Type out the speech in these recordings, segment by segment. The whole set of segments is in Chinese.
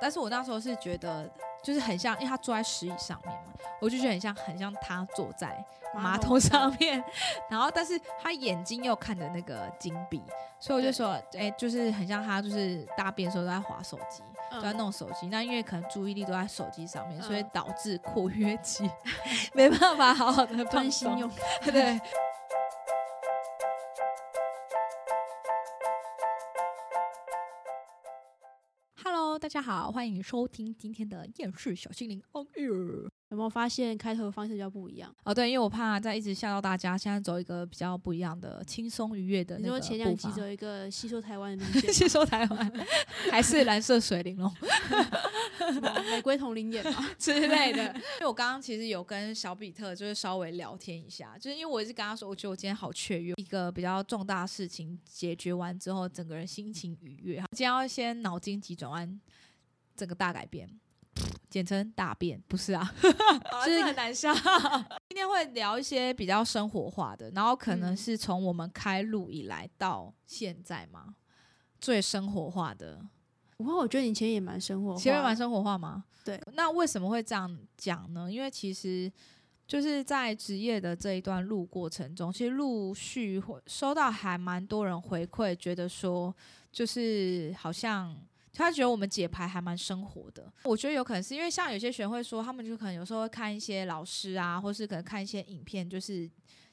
但是我那时候是觉得就是很像，因为他坐在石椅上面嘛，我就觉得很像，很像他坐在马桶上面，然后但是他眼睛又看着那个金币，所以我就说，哎、就是很像他就是大便的时候都在划手机，都在嗯弄手机。那因为可能注意力都在手机上面，所以嗯导致括约肌 没办法好好的放松。专心用。对。大家好，欢迎收听今天的厌世小精灵 on air。有没有发现开头的方式比较不一样？哦，对，因为我怕再一直吓到大家，现在走一个比较不一样的、轻松愉悦的你那个说前两集走一个吸收台湾的路 线吸收台湾，还是蓝色水玲珑吗，玫瑰同龄眼嘛，之类的。因为我刚刚其实有跟小比特就是稍微聊天一下，就是因为我一直跟他说，我觉得我今天好雀跃，一个比较重大的事情解决完之后，整个人心情愉悦。今天要先脑筋急转弯，整个大改变。简称大便，不是啊，就 是很难笑。今天会聊一些比较生活化的，然后可能嗯是从我们开录以来到现在嘛，最生活化的不过我觉得你前面也蛮生活前面蛮生活化吗？对。那为什么会这样讲呢？因为其实就是在职业的这一段路过程中，其实陆续会收到还蛮多人回馈，觉得说就是好像。他觉得我们解牌还蛮生活的，我觉得有可能是因为像有些学会说，他们就可能有时候会看一些老师啊，或是可能看一些影片，就是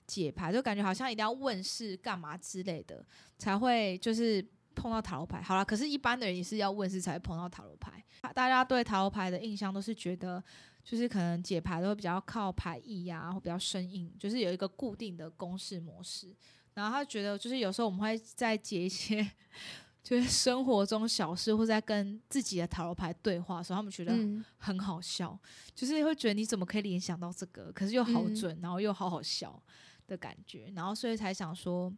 解牌，就感觉好像一定要问世干嘛之类的，才会就是碰到塔罗牌。好了，可是一般的人也是要问世才会碰到塔罗牌。大家对塔罗牌的印象都是觉得，就是可能解牌都会比较靠牌意呀、或比较生硬，就是有一个固定的公式模式。然后他觉得，就是有时候我们会在解一些。就是生活中小事，或者在跟自己的塔罗牌对话的时候，他们觉得嗯，很好笑，就是会觉得你怎么可以联想到这个，可是又好嗯准，然后又好好笑的感觉，然后所以才想说，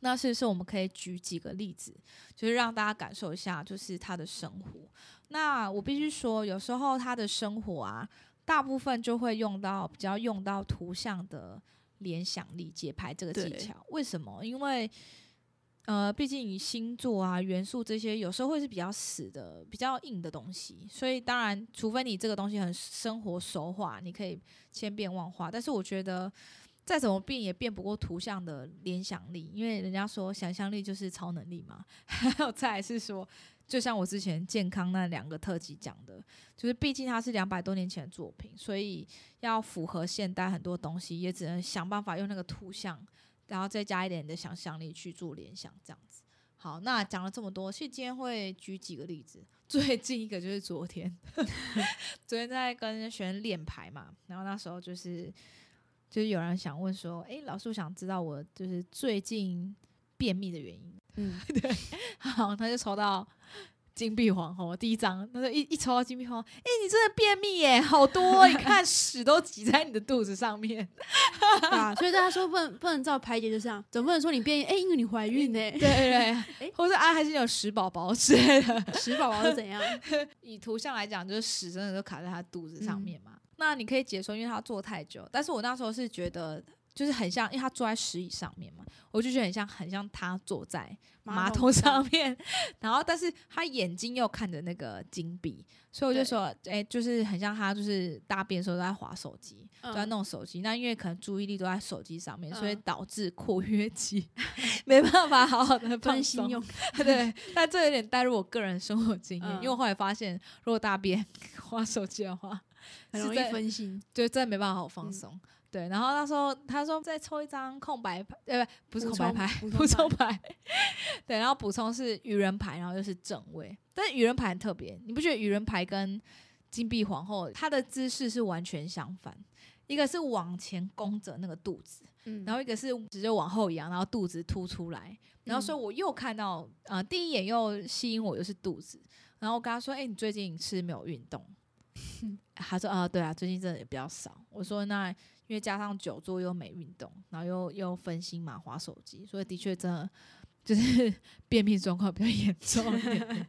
那是不是我们可以举几个例子，就是让大家感受一下，就是他的生活。那我必须说，有时候他的生活啊，大部分就会用到比较用到图像的联想力解牌这个技巧。为什么？因为呃，毕竟星座啊、元素这些，有时候会是比较死的、比较硬的东西，所以当然，除非你这个东西很生活熟化，你可以千变万化。但是我觉得，再怎么变也变不过图像的联想力，因为人家说想象力就是超能力嘛。还有再来是说，就像我之前健康那两个特辑讲的，就是毕竟它是两百多年前的作品，所以要符合现代很多东西，也只能想办法用那个图像。然后再加一点你的想象力去做联想，这样子。好，那讲了这么多，其实今天会举几个例子。最近一个就是昨天，昨天在跟学生练牌嘛，然后那时候就是就是有人想问说，诶，老师我想知道我就是最近便秘的原因。嗯，对好，他就抽到金币皇后第一张，他说一一抽到金币皇后，诶，你真的便秘耶，好多哦，你看屎都挤在你的肚子上面。啊，所以大家说不能不能照排解就这样，总不能说你便秘哎、因为你怀孕呢、对对对，或者啊，还是有屎宝宝之类的。屎宝宝是怎样？以图像来讲，就是屎真的都卡在他肚子上面嘛。那你可以解说，因为他坐太久，但是我那时候是觉得。就是很像，因为他坐在石椅上面嘛，我就觉得很像，很像他坐在马桶上面，然后但是他眼睛又看着那个金币，所以我就说，哎、就是很像他就是大便的时候都在划手机，嗯都在弄手机。那因为可能注意力都在手机上面，所以嗯导致括约肌 没办法好好的放心用，对，但这有点带入我个人生活经验，嗯因为我后来发现，如果大便 划手机的话，很容易分心。就真的没办法好嗯放松。对，然后那时候他说再抽一张空白牌，呃，不，不是空白牌，补补充充牌。对，然后补充是愚人牌，然后又是正位。但是愚人牌很特别，你不觉得愚人牌跟金币皇后它的姿势是完全相反？一个是往前弓着那个肚子，嗯，然后一个是直接往后仰，然后肚子凸出来。然后所以我又看到，呃，第一眼又吸引我又是肚子。然后我跟他说：“哎、你最近是不是没有运动？” 他说：“啊、对啊，最近真的也比较少。”我说：“那因为加上久坐又没运动，然后又又分心嘛，划手机，所以的确真的就是 便秘状况比较严重一点点。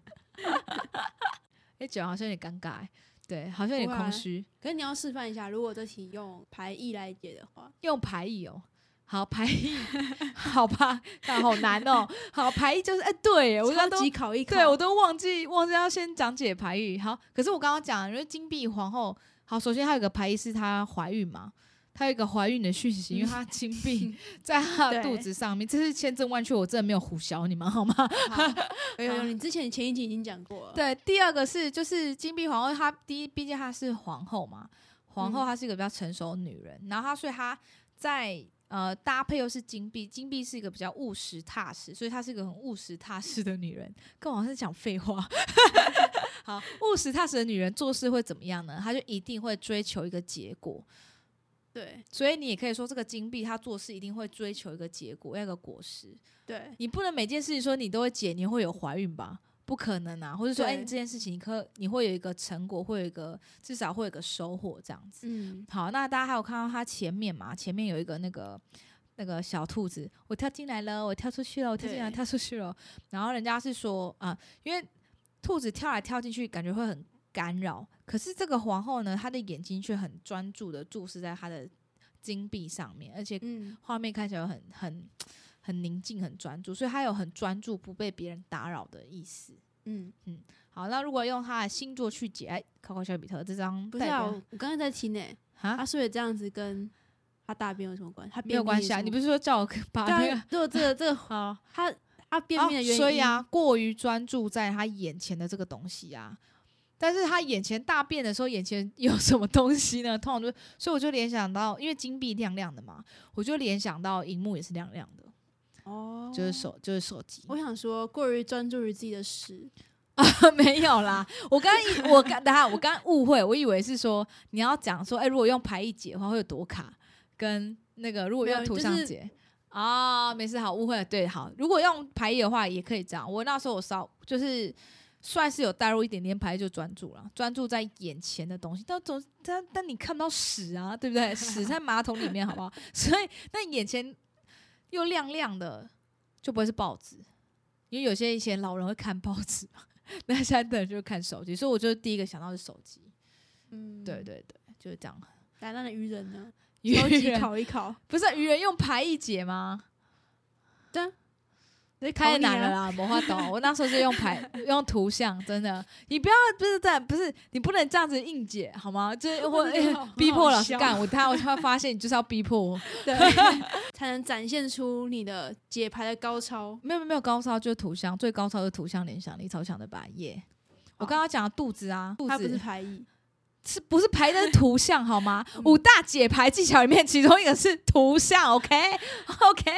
哎、讲好像有点尴尬、欸，对，好像有点空虚。可是你要示范一下，如果这题用排异来解的话，用排异哦，好排异，好吧，那好难哦。好排异就是哎，对耶我刚刚都考一考，对我都忘记忘记要先讲解排异。好，可是我刚刚讲，因为金币皇后，好，首先她有个排异是她怀孕嘛，她有一个怀孕的讯息，因为她金币在她的肚子上面，这是千真万确，我真的没有胡淆你们好吗？好。有 你之前前一集已经讲过了。对，第二个是就是金币皇后，她第一，毕竟她是皇后嘛，皇后嗯她是一个比较成熟的女人，然后她所以她在呃搭配又是金币，金币是一个比较务实踏实，所以她是一个很务实踏实的女人，跟我好像是讲废话。好，务实踏实的女人做事会怎么样呢？她就一定会追求一个结果，对所以你也可以说这个金币它做事一定会追求一个结果，要一个果实。对你不能每件事情说你都会解，你会有怀孕吧？不可能啊！或者说，哎、这件事情可你会有一个成果，会有一个至少会有一个收获这样子。嗯，好，那大家还有看到它前面嘛？前面有一个那个那个小兔子，我跳进来了，我跳出去了，我跳进来，跳出去了。然后人家是说啊、因为兔子跳来跳进去，感觉会很干扰。可是这个皇后呢，她的眼睛却很专注的注视在她的金币上面，而且嗯，画面看起来很很很宁静、很专注，所以她有很专注、不被别人打扰的意思。嗯嗯，好，那如果用她的星座去解，哎，考考小比特这张不是我刚刚才在听呢，啊他说的这样子跟他大便有什么关系？他没有关系啊，你不是说叫我把那个对啊，如果这个这个 好他他便秘的原因，哦所以啊，过于专注在他眼前的这个东西啊。但是他眼前大便的时候，眼前有什么东西呢？通常就，所以我就联想到，因为金币亮亮的嘛，我就联想到荧幕也是亮亮的，哦，就是手就是手机。我想说，过于专注于自己的事。啊，没有啦，我刚刚以我刚等下我刚刚误会，我以为是说你要讲说，哎、如果用排异解的话会有多卡，跟那个如果用图就是像解啊，没事，好误会了，对，好，如果用排异的话也可以这样。我那时候我稍就是算是有带入一点点排异，就专注了，专注在眼前的东西，但总但但你看不到屎啊，对不对？屎在马桶里面，好不好？所以那眼前又亮亮的，就不会是报纸，因为有些以前老人会看报纸嘛。那现在的人就看手机，所以我就第一个想到是手机。嗯，对，对对，就是这样。来，那愚人呢？愚人考一考，不是愚人用排一解吗？太太难了啦，魔法懂。我那时候是用牌 用图像，真的，你不要不是这样，不是你不能这样子硬解好吗？就是我逼迫老师干 我，他我突然发现你就是要逼迫我。对，才能展现出你的解牌的高超。没有没有高超，就是图像，最高超的图像联想力超强的吧？耶！我刚刚讲的肚子啊，肚子不是子排异，是不是排的图像好吗？五大解牌技巧里面，其中一个是图像，OK OK。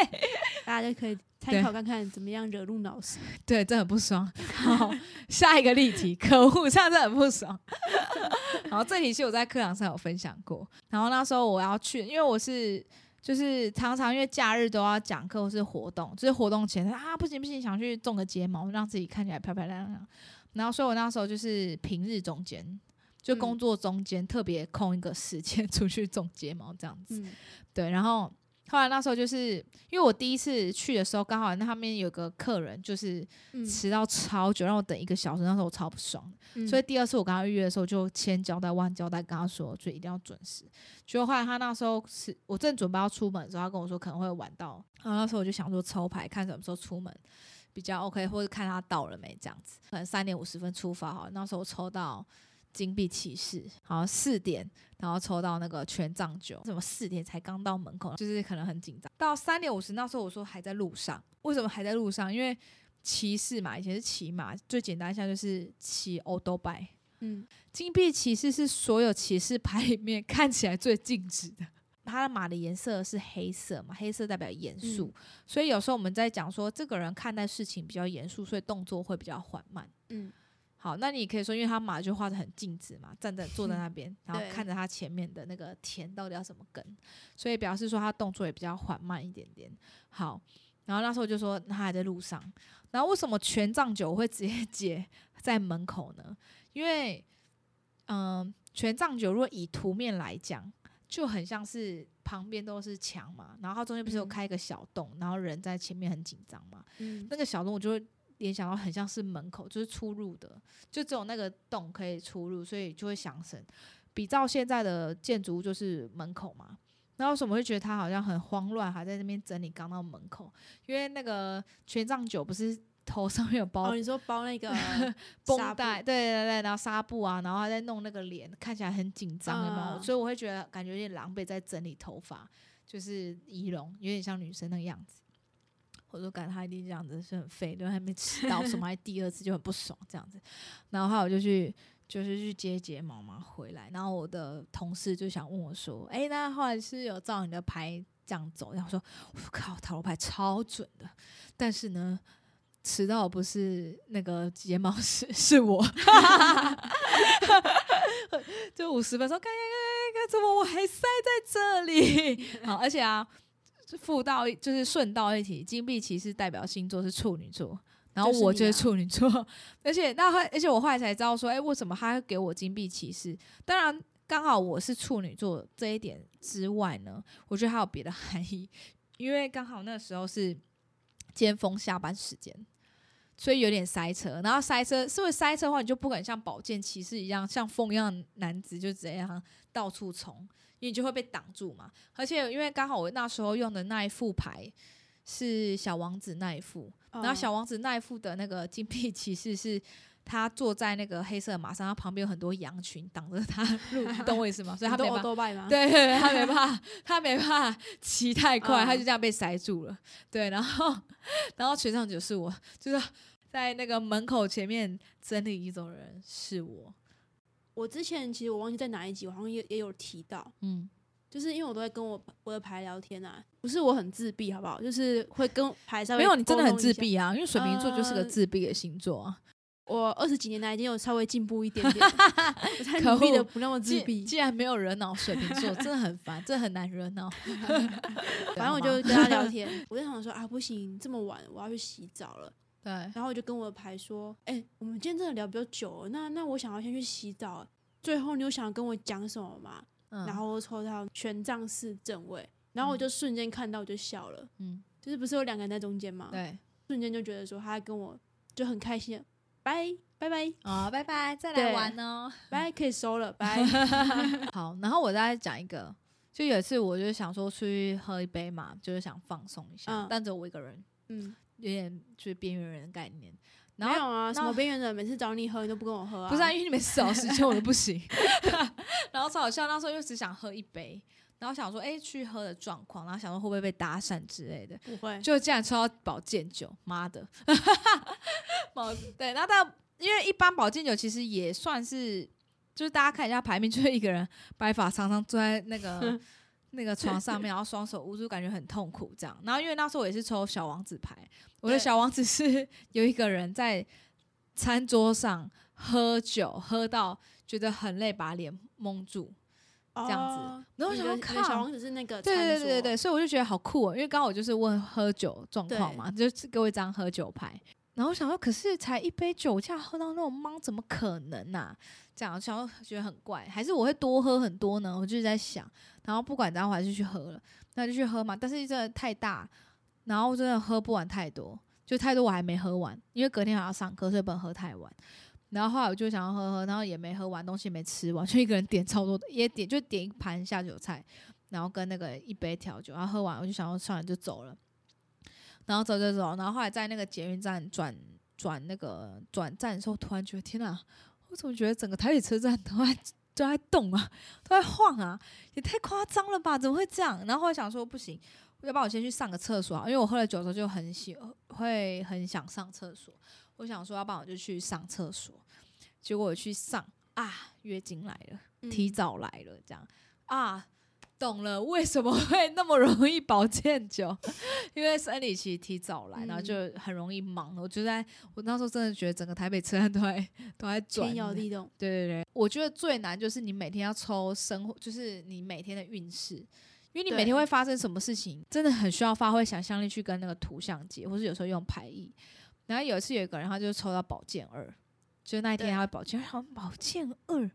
大家就可以参考看看怎么样惹怒老师。对，这很不爽。好，下一个例题，可恶，这样真的很不爽。然后这题是我在课堂上有分享过，然后那时候我要去，因为我是就是常常因为假日都要讲课或是活动，就是活动前啊不行不行，想去种个睫毛，让自己看起来漂漂亮亮。然后所以我那时候就是平日中间，就嗯工作中间特别空一个时间 出去种睫毛这样子。嗯，对，然后后来那时候就是因为我第一次去的时候，刚好那他们有个客人就是嗯迟到超久，让我等一个小时，那时候我超不爽所以第二次我跟他预约的时候，就千交代万交代，跟他说，就一定要准时。结果后来他那时候是我正准备要出门的时候，他跟我说可能会晚到，然后那时候我就想说抽牌看什么时候出门比较 OK，或者看他到了没这样子。可能三点五十分出发哈，那时候我抽到金币骑士，好像四点，然后抽到那个权杖九，怎么四点才刚到门口，就是可能很紧张。到三点五十那时候我说还在路上，为什么还在路上？因为骑士嘛，以前是骑马，最简单一下就是骑欧都拜。嗯金币骑士是所有骑士牌里面看起来最静止的。他的马的颜色是黑色嘛，黑色代表严肃，所以有时候我们在讲说这个人看待事情比较严肃，所以动作会比较缓慢。嗯好，那你可以说，因为他马就画的很静止嘛，站在坐在那 边，然后看着他前面的那个田到底要怎么跟，所以表示说他动作也比较缓慢一点点。好，然后那时候就说他还在路上，然后为什么权杖九会直接 解在门口呢？因为，嗯、权杖九如果以图面来讲，就很像是旁边都是墙嘛，然后它中间不是有嗯。开一个小洞，然后人在前面很紧张嘛，嗯。那个小洞我就会联想到很像是门口，就是出入的，就只有那个洞可以出入，所以就会想成比照现在的建筑物就是门口嘛。然后为什么会觉得他好像很慌乱，还在那边整理刚到门口？因为那个权杖九不是头上面有包哦，你说包那个 绷带，对对对，然后纱布啊，然后还在弄那个脸，看起来很紧张，有没有？嗯所以我会觉得感觉有点狼狈，在整理头发，就是仪容，有点像女生那个样子。我就感觉他一定这样子是很废，因为还没迟到，什么还第二次就很不爽这样子。然后后来我就去就是去接睫毛嘛，回来，然后我的同事就想问我说：“哎、那后来是有照你的牌这样走？”然后说：“我靠，塔罗牌超准的，但是呢。”迟到不是那个睫毛师，是我。就五十分钟，看看看看，怎么我还塞在这里？好，而且啊，附到就是顺到一起，金币骑士代表星座是处女座，然后我就是处女座，而且那后而且我后来才知道说，哎、为什么他会给我金币骑士？当然，刚好我是处女座这一点之外呢，我觉得还有别的含义，因为刚好那时候是尖峰下班时间。所以有点塞车，然后塞车，是不是塞车的话，你就不敢像宝剑骑士一样，像风一样的男子就这样到处冲，你就会被挡住嘛。而且因为刚好我那时候用的那一副牌是小王子那一副，然后小哦王子那一副的那个金币 骑士是他坐在那个黑色的马上，他旁边有很多羊群挡着他路，你懂我意思吗？所以他没办法。都拜吗？对他没办法，他没办法骑太快，嗯他就这样被塞住了。对，然后然后全场就是我，就是在那个门口前面整理一种人是我。我之前其实我忘记在哪一集，我好像也也有提到，嗯，就是因为我都在跟我我的牌聊天啊，不是我很自闭，好不好？就是会跟牌稍微没有，你真的很。自闭啊，因为水瓶座就是个呃自闭的星座啊。我二十几年来已经有稍微进步一点点，我才可努力的不那么自闭。既然没有惹恼水瓶座，真的很烦，这很难惹恼。反正我就跟他聊天，我就想说啊，不行，这么晚我要去洗澡了。对，然后我就跟我的牌说，哎、我们今天真的聊比较久了，那那我想要先去洗澡。最后你有想跟我讲什么吗？嗯然后我抽到权杖四正位，然后我就瞬间看到我就笑了，嗯，就是不是有两个人在中间吗？对，瞬间就觉得说他跟我就很开心，拜拜拜好，拜拜，再来玩哦。拜，可以收了，拜。好，然后我再讲一个，就有一次我就想说出去喝一杯嘛，就是想放松一下，嗯但只有我一个人，嗯，有点就是边缘人的概念。然后没有啊，什么边缘人每次找你喝，你都不跟我喝啊？不是、啊，因为你每次找时间我都不行，然后超好笑。那时候又只想喝一杯，然后想说，哎、去喝的状况，然后想说会不会被搭讪之类的，不会，就竟然抽到保健酒，妈的！宝对，那但因为一般保健酒其实也算是，就是大家看一下排名，就是一个人白发苍苍坐在那个 那个床上面，然后双手捂住，感觉很痛苦这样。然后因为那时候我也是抽小王子牌，我的对小王子是 有一个人在餐桌上喝酒，喝到觉得很累，把脸蒙住。这样子然后我想说你的你的靠小王子是那个对对对对对，所以我就觉得好酷哦，因为刚好我就是问喝酒状况嘛，就是给我一张喝酒牌，然后我想说，可是才一杯酒，这样喝到那种懵，怎么可能啊？这样想说觉得很怪，还是我会多喝很多呢？我就是在想，然后不管怎样，我还是去喝了，那就去喝嘛。但是真的太大，然后真的喝不完太多，就太多我还没喝完，因为隔天还要上课，所以不能喝太晚。然后后来我就想要喝喝，然后也没喝完，东西没吃完，就一个人点超多，也点就点一盘下酒菜，然后跟那个一杯调酒，然后喝完我就想要算了就走了，然后走走走，然后后来在那个捷运站转转那个转站的时候，突然觉得天哪，我怎么觉得整个台北车站都在都在动啊，都在晃啊，也太夸张了吧？怎么会这样？然后后来想说不行，要不然我先去上个厕所，因为我喝了酒之后就很喜会很想上厕所，我想说要不然我就去上厕所，结果我去上啊，月经来了。提早来了，这样啊，懂了，为什么会那么容易保健酒？因为生理期提早来，然后嗯就很容易忙。我就在我那时候真的觉得整个台北车站都在都在转天。摇地动。对对对，我觉得最难就是你每天要抽生活，就是你每天的运势，因为你每天会发生什么事情，真的很需要发挥想象力去跟那个图像结，或是有时候用排异。然后有一次有一个人，他就抽到宝剑二，就那一天对他会宝剑二，好像宝剑二，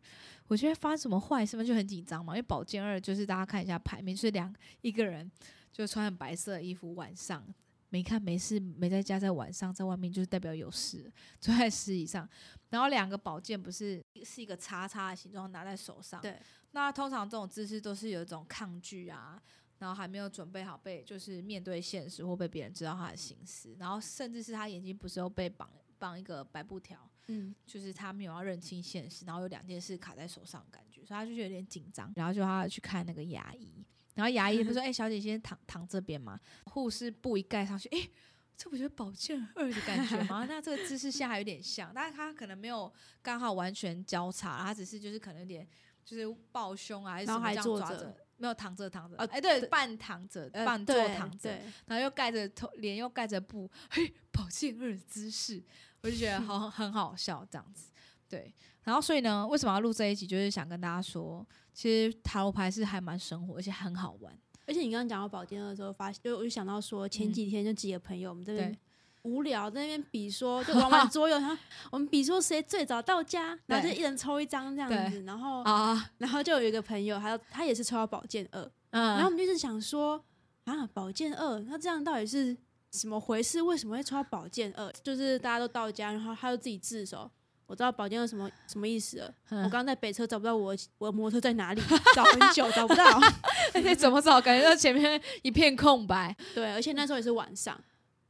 我觉得发生什么坏事嘛，就很紧张嘛，因为宝剑二就是大家看一下牌面，就是两一个人就穿很白色的衣服，晚上没看没事没在家，在晚上在外面就是代表有事，坐在十以上。然后两个宝剑不是是一个叉叉的形状，拿在手上。对，那通常这种姿势都是有一种抗拒啊，然后还没有准备好被就是面对现实或被别人知道他的心思，然后甚至是他眼睛不是又被绑绑一个白布条，嗯，就是他没有要认清现实，然后有两件事卡在手上的感觉，所以他就有点紧张，然后就他去看那个牙医，然后牙医不是说，哎、小姐先躺躺这边嘛，护士布一盖上去，哎、这不就是宝剑二的感觉吗？那这个姿势下还有点像，但是他可能没有刚好完全交叉，他只是就是可能有点就是抱胸啊，还是什这样抓着，没有躺着躺着，呃哎、对，对半躺着，呃半坐躺着，然后又盖着头，脸又盖着布，嘿，宝剑二的姿势，我就觉得好很好笑这样子。对，然后所以呢，为什么要录这一集？就是想跟大家说，其实塔罗牌是还蛮生活，而且很好玩。而且你刚刚讲到宝剑二的时候，发现就我就想到说，前嗯几天就几个朋友，我们这边对无聊在那边比说，就玩玩桌游，然后我们比说谁最早到家，然后就一人抽一张这样子，然后啊，然后就有一个朋友，他他也是抽到宝剑二，嗯，然后我们就是想说啊，宝剑二，那这样到底是什么回事？为什么会抽到宝剑二？就是大家都到家，然后他就自己自首。我知道宝剑二什么什么意思了。嗯我刚刚在北车找不到我我的摩托车在哪里，找很久找不到。而且 怎么找？感觉到前面一片空白。对，而且那时候也是晚上。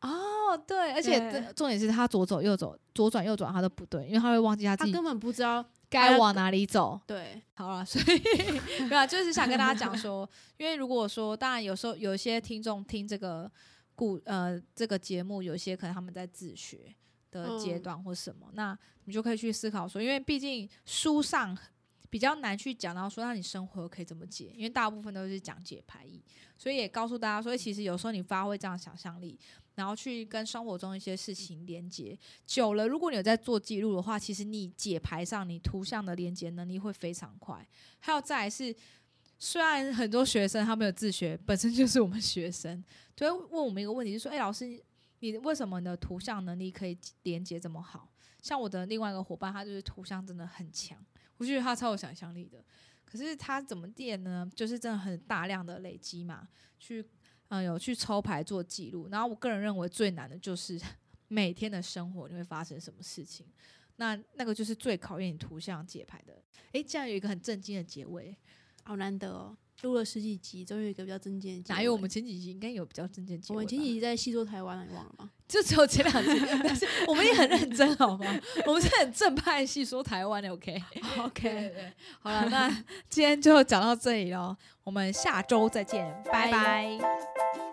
哦，对，而且这重点是他左走右走，左转右转他都不对，因为他会忘记他自己他根本不知道。该往哪里走。对，好了，所以 没有啊，就是想跟大家讲说，因为如果说，当然有时候有一些听众听这个故呃这个节目，有一些可能他们在自学的阶嗯段或什么，那你就可以去思考说，因为毕竟书上比较难去讲到说，那你生活可以怎么解，因为大部分都是讲解牌意，所以也告诉大家说，诶其实有时候你发挥这样想象力。然后去跟生活中一些事情连接久了，如果你有在做记录的话，其实你解牌上你图像的连接能力会非常快。还有再来是，虽然很多学生他没有自学，本身就是我们学生，就会问我们一个问题，就说：“哎、老师，你为什么你的图像能力可以连接这么好？”像我的另外一个伙伴，他就是图像真的很强，我觉得他超有想象力的。可是他怎么垫呢？就是真的很大量的累积嘛，去嗯有去抽牌做记录。然后我个人认为最难的就是 每天的生活你会发生什么事情，那那个就是最考验你图像解牌的。诶，这样有一个很震惊的结尾，好难得哦，录了十几集，终于有一个比较正经的。哪有我们前几集应该有比较正经的结尾？我们前几集在戏说台湾，你忘了吗？就只有前两集，但是我们也很认真，好吗？我们是很正派戏说台湾的，OK？OK，对，好了，那今天就讲到这里喽，我们下周再见，拜拜拜